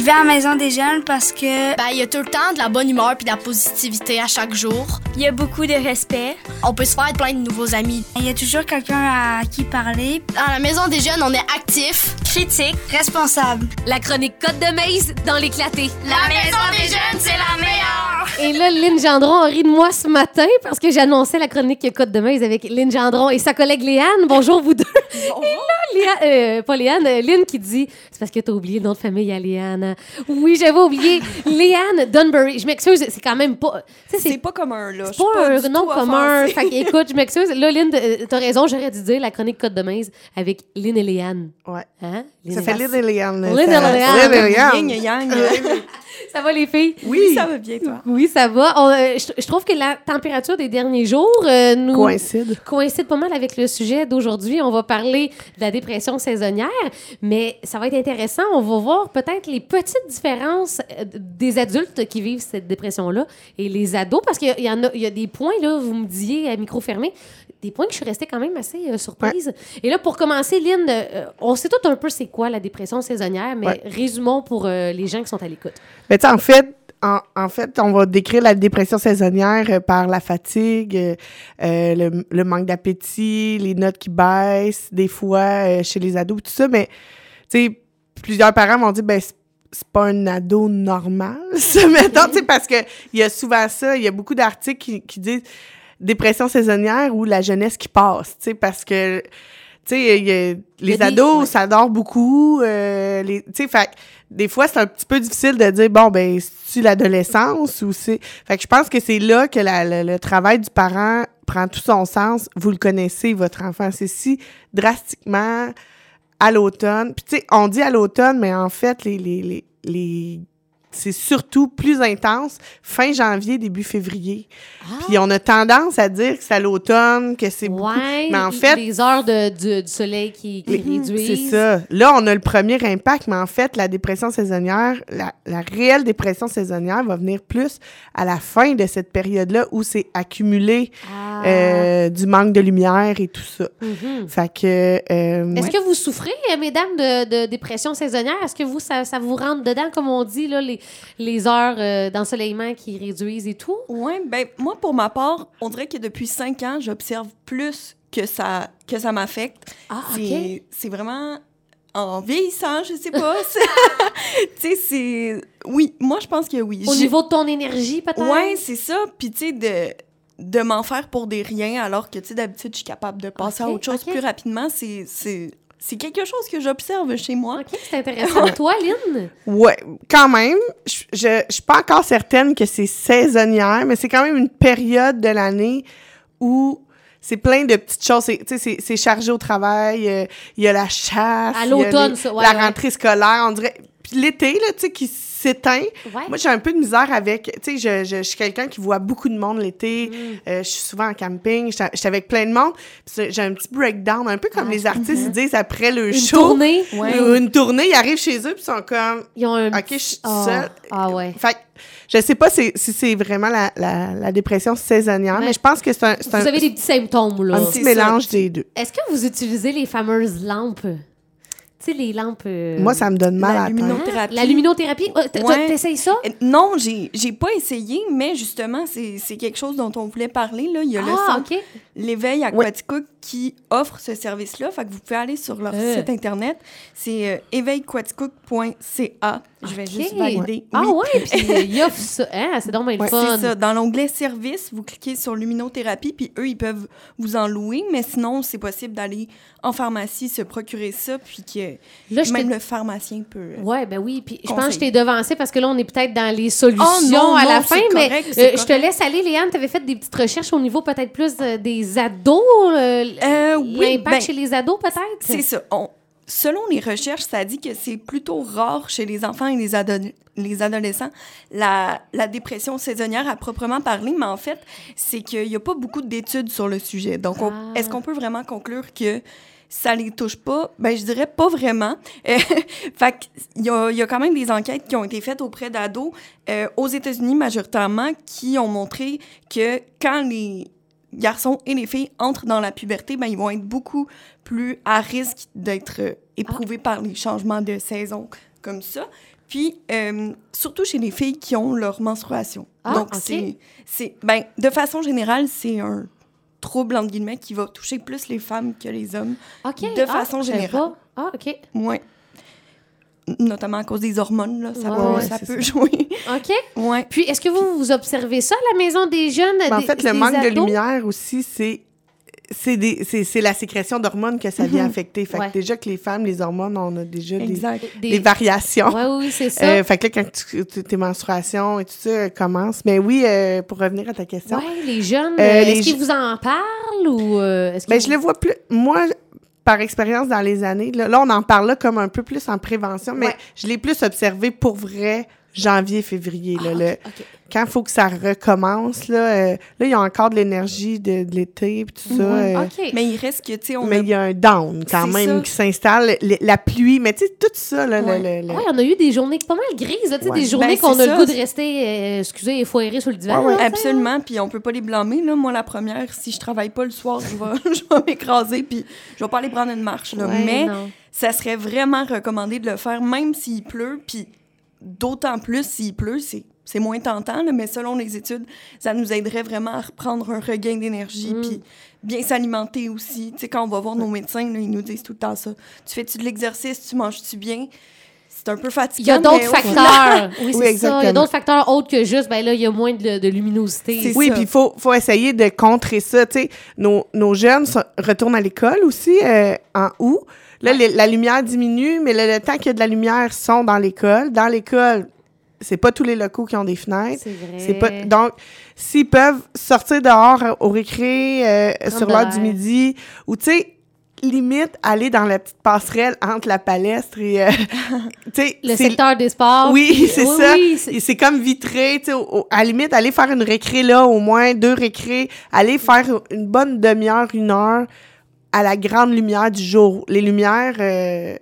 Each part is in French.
Je vais à la maison des jeunes parce que Ben, il y a tout le temps de la bonne humeur puis de la positivité à chaque jour. il y a beaucoup de respect. On peut se faire plein de nouveaux amis. Il y a toujours quelqu'un à qui parler. Dans la maison des jeunes, on est actifs. Critique, responsable. La chronique Côte de Maze dans l'éclaté. La maison des jeunes, c'est la meilleure! Et là, Lynn Gendron a ri de moi ce matin parce que j'annonçais la chronique Côte de Maze avec Lynn Gendron et sa collègue Léane. Bonjour, vous deux. Et là, Léa- euh, pas Léane, euh, Lynn qui dit c'est parce que t'as oublié le nom de famille à Léane. Oui, j'avais oublié. Léane Dunbury. Je m'excuse, c'est quand même pas. C'est pas commun, là. C'est pas un nom commun. Fait que, écoute, je m'excuse. Là, Lynn, euh, t'as raison, j'aurais dû dire la chronique Côte de Maze avec Lynn et Léane. Ouais. Hein? Lynn Ça et fait Léane. Lynn et Léane. Lynn et ça- Léane. Lynn et Léane. Ça va, les filles? Oui, ça va bien, toi. Oui, ça va. On, euh, je, je trouve que la température des derniers jours euh, nous Coïncide. coïncide pas mal avec le sujet d'aujourd'hui. On va parler de la dépression saisonnière, mais ça va être intéressant. On va voir peut-être les petites différences euh, des adultes qui vivent cette dépression-là et les ados, parce qu'il y, y en a, il y a des points, là, vous me disiez à micro fermé, des points que je suis restée quand même assez euh, surprise. Et là, pour commencer, Lynn, euh, on sait tout un peu c'est quoi la dépression saisonnière, mais Ouais. résumons pour euh, les gens qui sont à l'écoute. Mais sais, en fait, en, en fait, on va décrire la dépression saisonnière euh, par la fatigue, euh, euh, le, le manque d'appétit, les notes qui baissent, des fois euh, chez les ados, tout ça. Mais tu sais, plusieurs parents vont dire, ben c'est- pas un ado normal, ça, mettons, tu sais, parce que il y a souvent ça, il y a beaucoup d'articles qui, qui disent dépression saisonnière ou la jeunesse qui passe, tu sais, parce que tu sais, les des- ados, ouais. ça dort beaucoup. euh, les- tu sais, fait que des fois, c'est un petit peu difficile de dire, bon, ben, c'est-tu l'adolescence ou c'est. Fait que je pense que c'est là que la- le, le travail du parent prend tout son sens. Vous le connaissez, votre enfant. C'est si drastiquement à l'automne. Puis, tu sais, on dit à l'automne, mais en fait, les. les, les, les- c'est surtout plus intense fin janvier, début février. Puis on a tendance à dire que c'est à l'automne, que c'est beaucoup. Ouais, Mais en fait, les heures de, du, du soleil qui, qui les- réduisent. C'est ça. Là, on a le premier impact, mais en fait, la dépression saisonnière, la, la réelle dépression saisonnière va venir plus à la fin de cette période-là où c'est accumulé Ah. euh, du manque de lumière et tout ça. Mhm. Fait que... euh, Est-ce ouais. que vous souffrez, euh, mesdames, de, de dépression saisonnière? Est-ce que vous, ça, ça vous rentre dedans, comme on dit, là, les, les heures euh, d'ensoleillement qui réduisent et tout? Oui, ben moi, pour ma part, on dirait que depuis cinq ans, j'observe plus que ça, que ça m'affecte. Ah, C'est- C'est vraiment en vieillissant, je sais pas. Tu sais, c'est... Oui, moi, je pense que oui. Au niveau de ton énergie, peut-être? Ouais, c'est ça. Puis, tu sais, de, de m'en faire pour des riens, alors que, tu sais, d'habitude, je suis capable de passer à Ok, autre chose ok. plus rapidement, c'est... c'est- quelque chose que j'observe chez moi. OK, c'est intéressant. Toi, Lynn? Ouais, quand même. Je je- je suis pas encore certaine que c'est saisonnière, mais c'est quand même une période de l'année où c'est plein de petites choses. C'est- Tu sais, c'est- c'est chargé au travail. euh, Il y a la chasse. À l'automne, ouais, La ouais. rentrée scolaire, on dirait. Puis l'été, là, tu sais, qui s'éteint. Ouais. Moi, j'ai un peu de misère avec. Tu sais, je, je, je suis quelqu'un qui voit beaucoup de monde l'été. Mm. Euh, je suis souvent en camping. Je suis avec plein de monde. J'ai un petit breakdown, un peu comme Ah, les artistes ils disent après le Une show. tournée? Ouais. ou Une tournée, ils arrivent chez eux, puis ils sont comme. Ils ont un... OK, je suis Ah, seule. ah ouais. Fait que je sais pas si, si c'est vraiment la, la, la dépression saisonnière, Mais mais je pense que c'est un, Vous avez des petits symptômes, là. un petit ça. mélange des deux. Est-ce que vous utilisez les fameuses lampes? Tu sais, les lampes... euh, Moi, ça me donne mal la à luminothérapie. La luminothérapie? T- Ouais. T'essayes ça? Non, j'ai j'ai pas essayé, mais justement, c'est c'est quelque chose dont on voulait parler. Là. Il y a le Ah, centre OK. L'éveil Aquatica qui offre ce service-là. Fait que vous pouvez aller sur leur Euh. site internet. C'est euh, éveilquaticook.ca. Je vais OK. juste valider. Ah Oui. ouais, puis il offre ça. Hein, c'est donc bien le Ouais, fun. c'est ça. Dans l'onglet service, vous cliquez sur luminothérapie, puis eux, ils peuvent vous en louer. Mais sinon, c'est possible d'aller en pharmacie se procurer ça, puis que Là, même le pharmacien peut. euh, Ouais, ben oui. Puis je pense que je t'ai devancé parce que là, on est peut-être dans les solutions Oh non, à la fin. Mais euh, je te laisse aller, Léane. Tu avais fait des petites recherches au niveau peut-être plus euh, des ados. euh, Euh, oui, L'impact ben, chez les ados, peut-être? C'est ça. On- selon les recherches, ça dit que c'est plutôt rare chez les enfants et les, ado- les adolescents la, la dépression saisonnière à proprement parler, mais en fait, c'est qu'il n'y a pas beaucoup d'études sur le sujet. Donc, on- Ah. est-ce qu'on peut vraiment conclure que ça les touche pas? Ben, je dirais pas vraiment. Euh, fait qu'il y a, il y a quand même des enquêtes qui ont été faites auprès d'ados euh, aux États-Unis majoritairement qui ont montré que quand les garçons et les filles entrent dans la puberté, ben, ils vont être beaucoup plus à risque d'être euh, éprouvés par les changements de saison comme ça. Puis, euh, surtout chez les filles qui ont leur menstruation. Ah, Donc, c'est, ben, de façon générale, c'est un trouble, entre guillemets, qui va toucher plus les femmes que les hommes. OK. De Ah, façon savais générale. Ah, OK. Ouais. Notamment à cause des hormones, là, ça Ouais, peut, ouais, ça peut jouer. OK. Ouais. Puis, est-ce que vous, vous observez ça à la maison des jeunes? Ben, en des- fait, le manque de lumière aussi, c'est c'est des- c'est c'est la sécrétion d'hormones que ça vient affecter. Fait Ouais. que déjà que les femmes, les hormones, on a déjà des, Exact. Des- des variations. Ouais, oui, oui, c'est ça. Euh, fait que là, quand tu- tu- tes menstruations et tout ça euh, commencent. Mais oui, euh, pour revenir à ta question, ouais, les jeunes, Euh, est-ce qu'ils je- vous en parlent ou euh, est-ce ben, qu'ils je les vois plus. Moi, par expérience dans les années, là, là, on en parle là comme un peu plus en prévention, mais Ouais. je l'ai plus observé pour vrai janvier, février. là, Ah, le-. Quand il faut que ça recommence, là, euh, là, il y a encore de l'énergie de, de l'été et tout ça. Ouais. euh. Mais il reste que, tu sais, on mais a il y a un down quand même ça. qui s'installe. Le- la pluie, mais tu sais, tout ça, là, le- Ouais. le- le- Ouais, on a eu des journées pas mal grises, tu sais, Ouais. des journées Ben, qu'on a le goût de rester, euh, excusez, foirés sur le divan. Ouais, ouais. là, tu sais. Absolument, puis on peut pas les blâmer. Là. Moi, la première, si je travaille pas le soir, je vais, je vais m'écraser, puis je vais pas aller prendre une marche. Là. Ouais, Mais non. ça serait vraiment recommandé de le faire, même s'il pleut, puis d'autant plus s'il pleut, c'est c'est moins tentant, là, mais selon les études, ça nous aiderait vraiment à reprendre un regain d'énergie, Mm. puis bien s'alimenter aussi. Tu sais, quand on va voir nos médecins, là, ils nous disent tout le temps ça. Tu fais-tu de l'exercice, tu manges-tu bien? C'est un peu fatigant. Il y a d'autres facteurs. Oui, c'est Oui, ça. Il y a d'autres facteurs autres que juste, ben là, il y a moins de, de luminosité. Oui, puis il faut, faut essayer de contrer ça. Tu sais, nos, nos jeunes sont- retournent à l'école aussi euh, en août. Là, les- la lumière diminue, mais le, le temps qu'il y a de la lumière, ils sont dans l'école. Dans l'école, c'est pas tous les locaux qui ont des fenêtres. C'est pas donc s'ils peuvent sortir dehors euh, au récré euh, sur l'heure du midi ou tu sais limite aller dans la petite passerelle entre la palestre et euh, tu sais Le secteur des sports. oui, c'est oui, ça. oui, c'est- comme vitré, tu sais, à la limite, aller faire une récré là, au moins deux récrés, aller faire une bonne demi-heure, une heure à la grande lumière du jour. Les lumières, euh,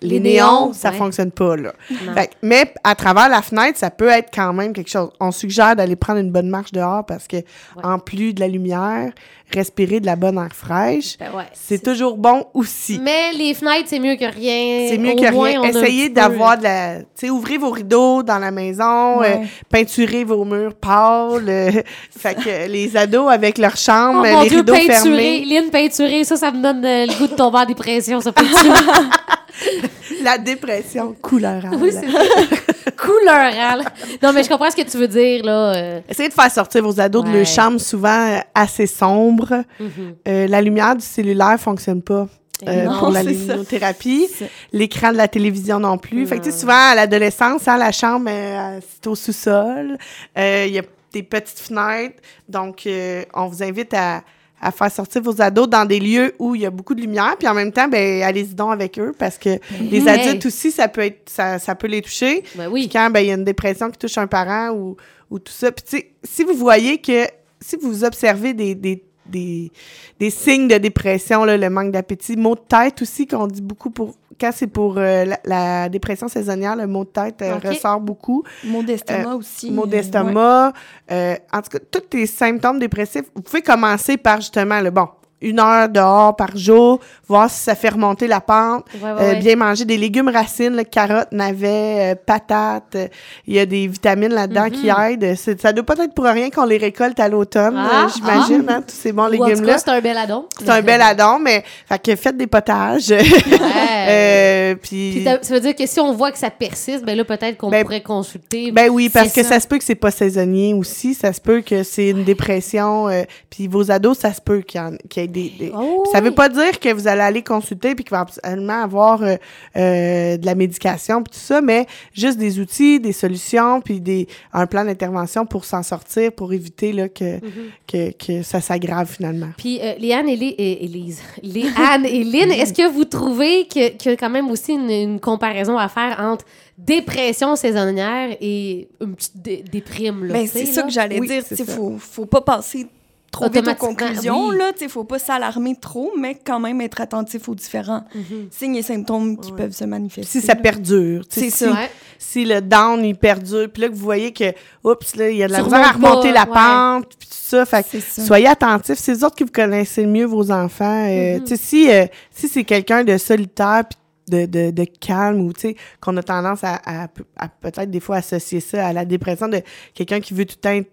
les, Les néons, ça ouais. fonctionne pas, là. Fait mais à travers la fenêtre, ça peut être quand même quelque chose. On suggère d'aller prendre une bonne marche dehors parce que, en plus de la lumière, respirer de la bonne air fraîche, Ben ouais, c'est toujours bon aussi. Mais les fenêtres, c'est mieux que rien. C'est mieux Au que moins, rien. Essayez d'avoir de la. Tu sais, ouvrez vos rideaux dans la maison, Ouais. euh, peinturez vos murs pâles. euh, fait que les ados avec leur chambre, Oh mon les Dieu, rideaux peinturé. fermés. Lynn peinturée, ça, ça me donne euh, le goût de tomber en dépression, ça peinture. La dépression couleur. oui, c'est couleur. hein. Non, mais je comprends ce que tu veux dire, là. euh. Essayez de faire sortir vos ados de leur chambre souvent euh, assez sombre. Mhm. Euh, la lumière du cellulaire fonctionne pas. euh, Non, pour la luminothérapie. L'écran de la télévision non plus. Fait que, tu sais, souvent, à l'adolescence, hein, la chambre, euh, c'est au sous-sol. Il y a des petites fenêtres. Donc, on vous invite à, à faire sortir vos ados dans des lieux où il y a beaucoup de lumière. Puis en même temps, ben, allez-y donc avec eux parce que les Hey. adultes aussi, ça peut être, ça, ça peut les toucher. Ben Puis quand ben, il y a une dépression qui touche un parent ou, ou tout ça. Puis tu sais, si vous voyez que, si vous observez des, des, des, des signes de dépression, là, le manque d'appétit, maux de tête aussi, qu'on dit beaucoup pour. Quand c'est pour euh, la, la dépression saisonnière, le mot de tête euh, ressort beaucoup. Mot d'estomac aussi. Euh, ouais. d'estomac. euh, en tout cas, tous les symptômes dépressifs, vous pouvez commencer par justement le bon. Une heure dehors par jour, voir si ça fait remonter la pente. Ouais, ouais, Euh, bien manger des légumes racines, là, carottes, navets, euh, patates. euh, Il y a des vitamines là-dedans qui aident. C'est- Ça doit pas être pour rien qu'on les récolte à l'automne, Mhm. Ah, j'imagine, hein, tous ces bons légumes-là. c'est un bel addon. C'est un bel addon, mais fait que faites des potages. Ouais. Euh, Puis ça veut dire que si on voit que ça persiste, ben là, peut-être qu'on Ben- pourrait consulter. ben oui, parce que ça. se peut que c'est pas saisonnier aussi. Ça se peut que c'est une dépression. euh, puis vos ados, ça se peut qu'il y, en- qu'il y ait des... des- Oh, Ça veut pas dire que vous allez aller consulter puis qu'il va absolument avoir euh, euh, de la médication puis tout ça, mais juste des outils, des solutions puis des un plan d'intervention pour s'en sortir, pour éviter là, que, Mhm. que, que ça s'aggrave finalement. Puis, euh, Léane et, Lé- et-. Léane et Lynn, est-ce que vous trouvez que- qu'il y a quand même aussi une, une comparaison à faire entre dépression saisonnière et une petite dé- déprime? Là, Ben, c'est ça que j'allais Oui, dire. c'est Il faut, faut pas passer trop vite aux Automatiquement, conclusions. oui. Là, il faut pas s'alarmer trop, mais quand même être attentif aux différents Mhm. signes et symptômes qui Ouais. peuvent se manifester. Si ça là. perdure, si, ça. Si le down il perdure, puis là que vous voyez que oups là, il y a de la misère à remonter pas, la ouais. pente, puis tout ça, fait que. Soyez attentifs, c'est eux autres qui vous connaissez le mieux vos enfants. Euh, Mhm. Tu sais, si, euh, si c'est quelqu'un de solitaire, puis de, de, de calme ou, tu sais, qu'on a tendance à, à, à peut-être des fois associer ça à la dépression de quelqu'un qui veut tout le temps être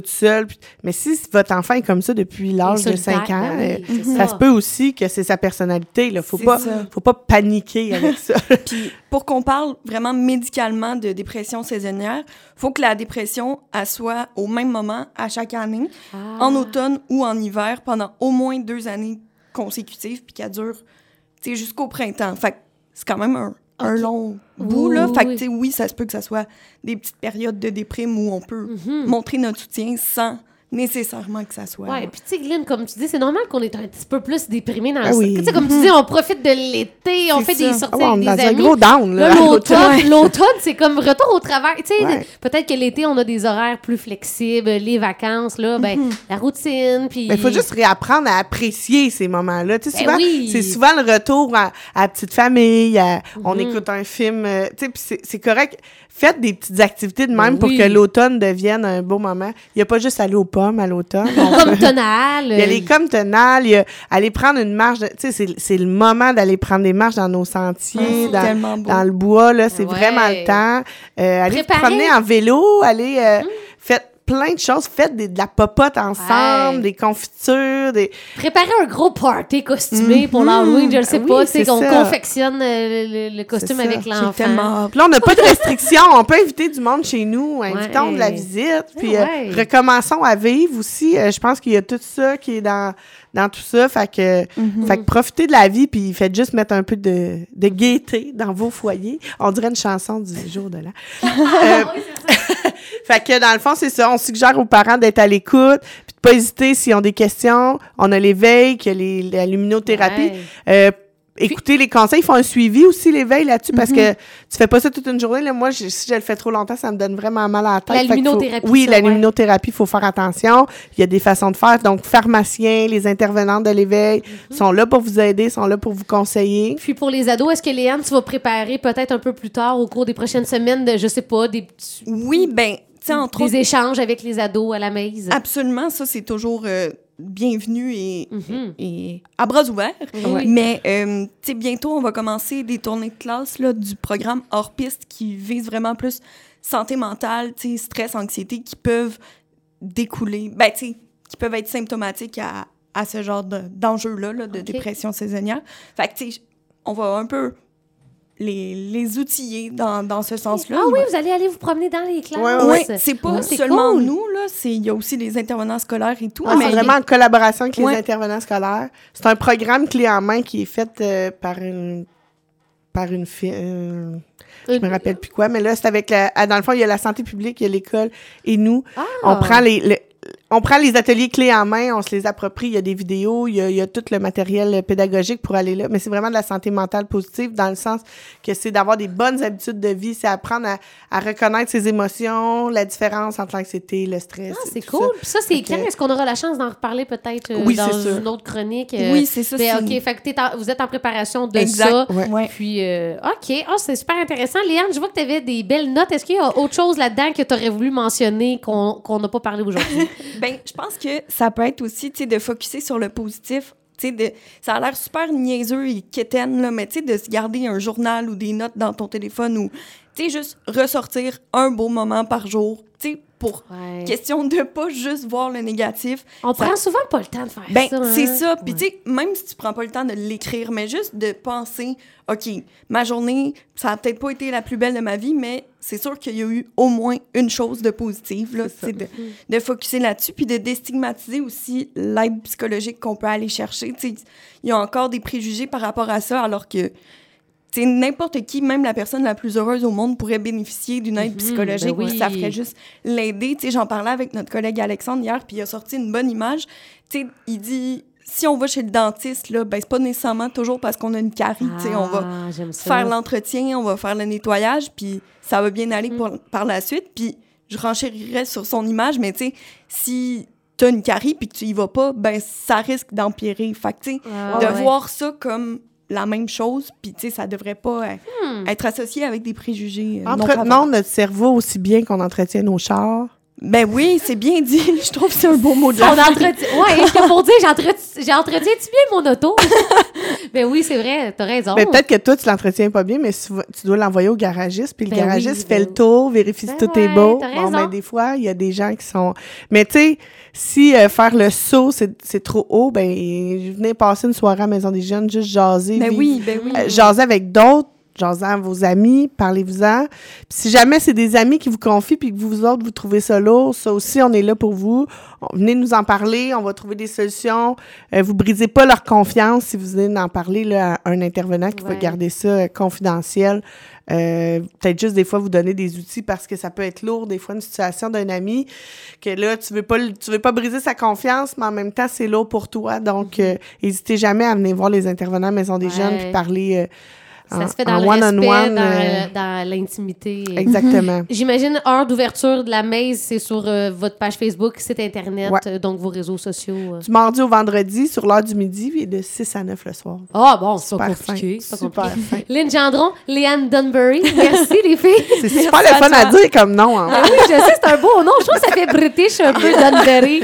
toute seule. Puis- Mais si votre enfant est comme ça depuis l'âge de solitaire, 5 ans, ben oui, euh, ça ça. se peut aussi que c'est sa personnalité. Là. Faut pas, ça. faut pas paniquer avec ça. Puis pour qu'on parle vraiment médicalement de dépression saisonnière, faut que la dépression elle soit au même moment à chaque année, Ah. en automne ou en hiver, pendant au moins deux années consécutives, puis qu'elle dure tu sais, jusqu'au printemps. Fait que c'est quand même un, un long bout. Là. oui, Fait que oui, ça se peut que ça soit des petites périodes de déprime où on peut Mhm. montrer notre soutien sans nécessairement que ça soit. Ouais, puis tu sais, Glenn, comme tu dis, c'est normal qu'on est un petit peu plus déprimé dans Ah le oui. Tu sais, comme tu dis, on profite de l'été, on fait des sorties Ah ouais, on est avec dans des un amis. gros down. Là, l'automne, l'automne, c'est comme retour au travail. Tu sais, Ouais. peut-être que l'été, on a des horaires plus flexibles, les vacances, là, ben, la routine, puis... Mais il faut juste réapprendre à apprécier ces moments-là. Tu sais, Ben souvent, oui. c'est souvent le retour à, à la petite famille, à- on Mhm. écoute un film. euh, tu sais, puis c'est- correct. Faites des petites activités de même Ben pour oui. que l'automne devienne un beau moment. Il n'y a pas juste aller aux pommes à l'automne. Comme peut- tonal. Il y a les comme tonales, il y a aller prendre une marche. Tu sais, c'est- c'est le moment d'aller prendre des marches dans nos Ah, sentiers, c'est dans, le bois, là. C'est Ouais. vraiment le temps. Euh, allez vous Préparez. promener en vélo, allez... euh, Faites plein de choses. Faites des- de la popote ensemble, Ouais. des confitures, des... Préparer un gros party costumé pour Mhm. l'Halloween, je le sais Oui, pas, c'est qu'on confectionne le, le costume avec l'enfant. Tellement là, on n'a pas de restrictions. on peut inviter du monde chez nous. Invitons Ouais. de la visite. Puis Ah euh, recommençons à vivre aussi. Euh, je pense qu'il y a tout ça qui est dans, dans tout ça. Fait que, Mhm. fait que profitez de la vie. Puis faites juste mettre un peu de, de gaieté dans vos foyers. On dirait une chanson du jour de l'an. Euh, fait que dans le fond, c'est ça. On suggère aux parents d'être à l'écoute. Puis de pas hésiter s'ils ont des questions. On a l'éveil, a les, la luminothérapie. Ouais. Euh, écoutez les conseils, ils font un suivi aussi l'éveil là-dessus parce que tu fais pas ça toute une journée. Là. Moi, je- si je le fais trop longtemps, ça me donne vraiment mal à la tête. La faut- luminothérapie, oui, ça, la ouais. luminothérapie, il faut faire attention. Il y a des façons de faire. Donc, pharmaciens, les intervenants de l'éveil Mhm. sont là pour vous aider, sont là pour vous conseiller. Puis pour les ados, est-ce que Léane, tu vas préparer peut-être un peu plus tard, au cours des prochaines semaines, de, je sais pas, des, petits- Oui, ben, tu sais, entre des autres, échanges avec les ados à la maison? absolument, ça, c'est toujours euh, bienvenu et, Mhm. et à bras ouverts. Oui. Mais, euh, bientôt, on va commencer des tournées de classe là, du programme hors piste qui vise vraiment plus santé mentale, stress, anxiété, qui peuvent découler, ben, qui peuvent être symptomatiques à, à ce genre de- d'enjeux-là, là, de dépression saisonnière. Fait que, on va un peu les, les outiller dans, dans ce sens-là. Ah oui, vous allez aller vous promener dans les classes. Ouais, ouais, oui, ouais. c'est pas Ouais, c'est seulement cool. nous, là, c'est- il y a aussi les intervenants scolaires et tout. Ah, mais c'est vraiment en collaboration avec Ouais. les intervenants scolaires. C'est un programme clé en main qui est fait euh, par une par une fille. euh, je me rappelle plus quoi, mais là, c'est avec la. ah, Dans le fond, il y a la santé publique, il y a l'école et nous. Ah. On prend les. le- on prend les ateliers clés en main, on se les approprie. Il y a des vidéos, il y a, il y a tout le matériel pédagogique pour aller là. Mais c'est vraiment de la santé mentale positive dans le sens que c'est d'avoir des bonnes habitudes de vie, c'est apprendre à, à reconnaître ses émotions, la différence entre l'anxiété, le stress. Ah, c'est cool. ça. Puis ça, c'est quand? Est-ce qu'on aura la chance d'en reparler peut-être euh, Oui, dans une autre chronique? euh, Oui, c'est ça. ben, c'est- OK, fait que t'es en- vous êtes en préparation de Exact. ça. Ouais. Puis, euh, OK. Ah, c'est super intéressant. Léane, je vois que tu avais des belles notes. Est-ce qu'il y a autre chose là-dedans que tu aurais voulu mentionner qu'on qu'on n'a pas parlé aujourd'hui? Ben, je pense que ça peut être aussi, de focuser sur le positif. De, ça a l'air super niaiseux et quétaine, là, mais tu de se garder un journal ou des notes dans ton téléphone ou, tu sais, juste ressortir un beau moment par jour, pour Ouais. question de pas juste voir le négatif. On Ça- prend souvent pas le temps de faire Ben, ça. hein? c'est ça. Puis, tu sais, même si tu prends pas le temps de l'écrire, mais juste de penser, OK, ma journée, ça a peut-être pas été la plus belle de ma vie, mais c'est sûr qu'il y a eu au moins une chose de positive, là. C'est de, de focuser là-dessus, puis de déstigmatiser aussi l'aide psychologique qu'on peut aller chercher. Tu sais, il y a encore des préjugés par rapport à ça, alors que, n'importe qui, même la personne la plus heureuse au monde, pourrait bénéficier d'une aide Mhm, psychologique, ben puis ça oui. ferait juste l'aider. Tu sais, j'en parlais avec notre collègue Alexandre hier, puis il a sorti une bonne image. Tu sais, il dit si on va chez le dentiste, là, ben, c'est pas nécessairement toujours parce qu'on a une carie. sais, on va Ah, faire l'entretien, on va faire le nettoyage, puis ça va bien aller pour- par la suite. Puis je renchérirais sur son image, mais tu sais, si t'as une carie puis que tu y vas pas, ben ça risque d'empirer. Fait que, tu sais, Ah, de ouais. voir ça comme la même chose, puis tu sais, ça devrait pas euh, Hmm. être associé avec des préjugés. euh, non Entretenons notre cerveau aussi bien qu'on entretient nos chars. Ben oui, c'est bien dit. Je trouve que c'est un beau mot de On la fin. entretient... Ouais, j'étais pour dire, j'entretiens- j'entretiens-tu bien mon auto? Ben oui, c'est vrai, t'as raison. Ben, peut-être que toi, tu l'entretiens pas bien, mais tu dois l'envoyer au garagiste, puis le Ben garagiste oui, fait ben le tour, vérifie Ben si tout est beau. Bon, ben, des fois, il y a des gens qui sont... Mais tu sais, si euh, faire le saut, c'est c'est trop haut, ben, je venais passer une soirée à la Maison des Jeunes, juste jaser. Ben vivre- oui, ben oui. euh, jaser avec d'autres, jaser à vos amis, parlez-vous-en. Puis si jamais c'est des amis qui vous confient puis que vous autres, vous trouvez ça lourd, ça aussi, on est là pour vous. Venez nous en parler, on va trouver des solutions. Euh, vous brisez pas leur confiance si vous venez d'en parler là, à un intervenant qui va garder ça euh, confidentiel. Euh, Peut-être juste des fois vous donner des outils parce que ça peut être lourd, des fois une situation d'un ami que là tu veux pas tu veux pas briser sa confiance, mais en même temps c'est lourd pour toi. Donc euh, n'hésitez jamais à venir voir les intervenants Maison des Ouais. Jeunes puis parler euh, ça en- se fait dans le respect, one-on-one, dans, euh, dans l'intimité. Exactement. J'imagine heure d'ouverture de la maze, c'est sur euh, votre page Facebook, site internet, Ouais. euh, donc vos réseaux sociaux. Du mardi au vendredi, sur l'heure du midi, puis de 6 à 9 le soir. Ah bon, c'est pas Super fin. pas Super compliqué. fin. Lynn Gendron, Léane Dunbury, merci les filles. C'est super le fun à dire comme nom. hein. Ah oui, je sais, c'est un beau nom. Je trouve que ça fait british un peu Dunbury.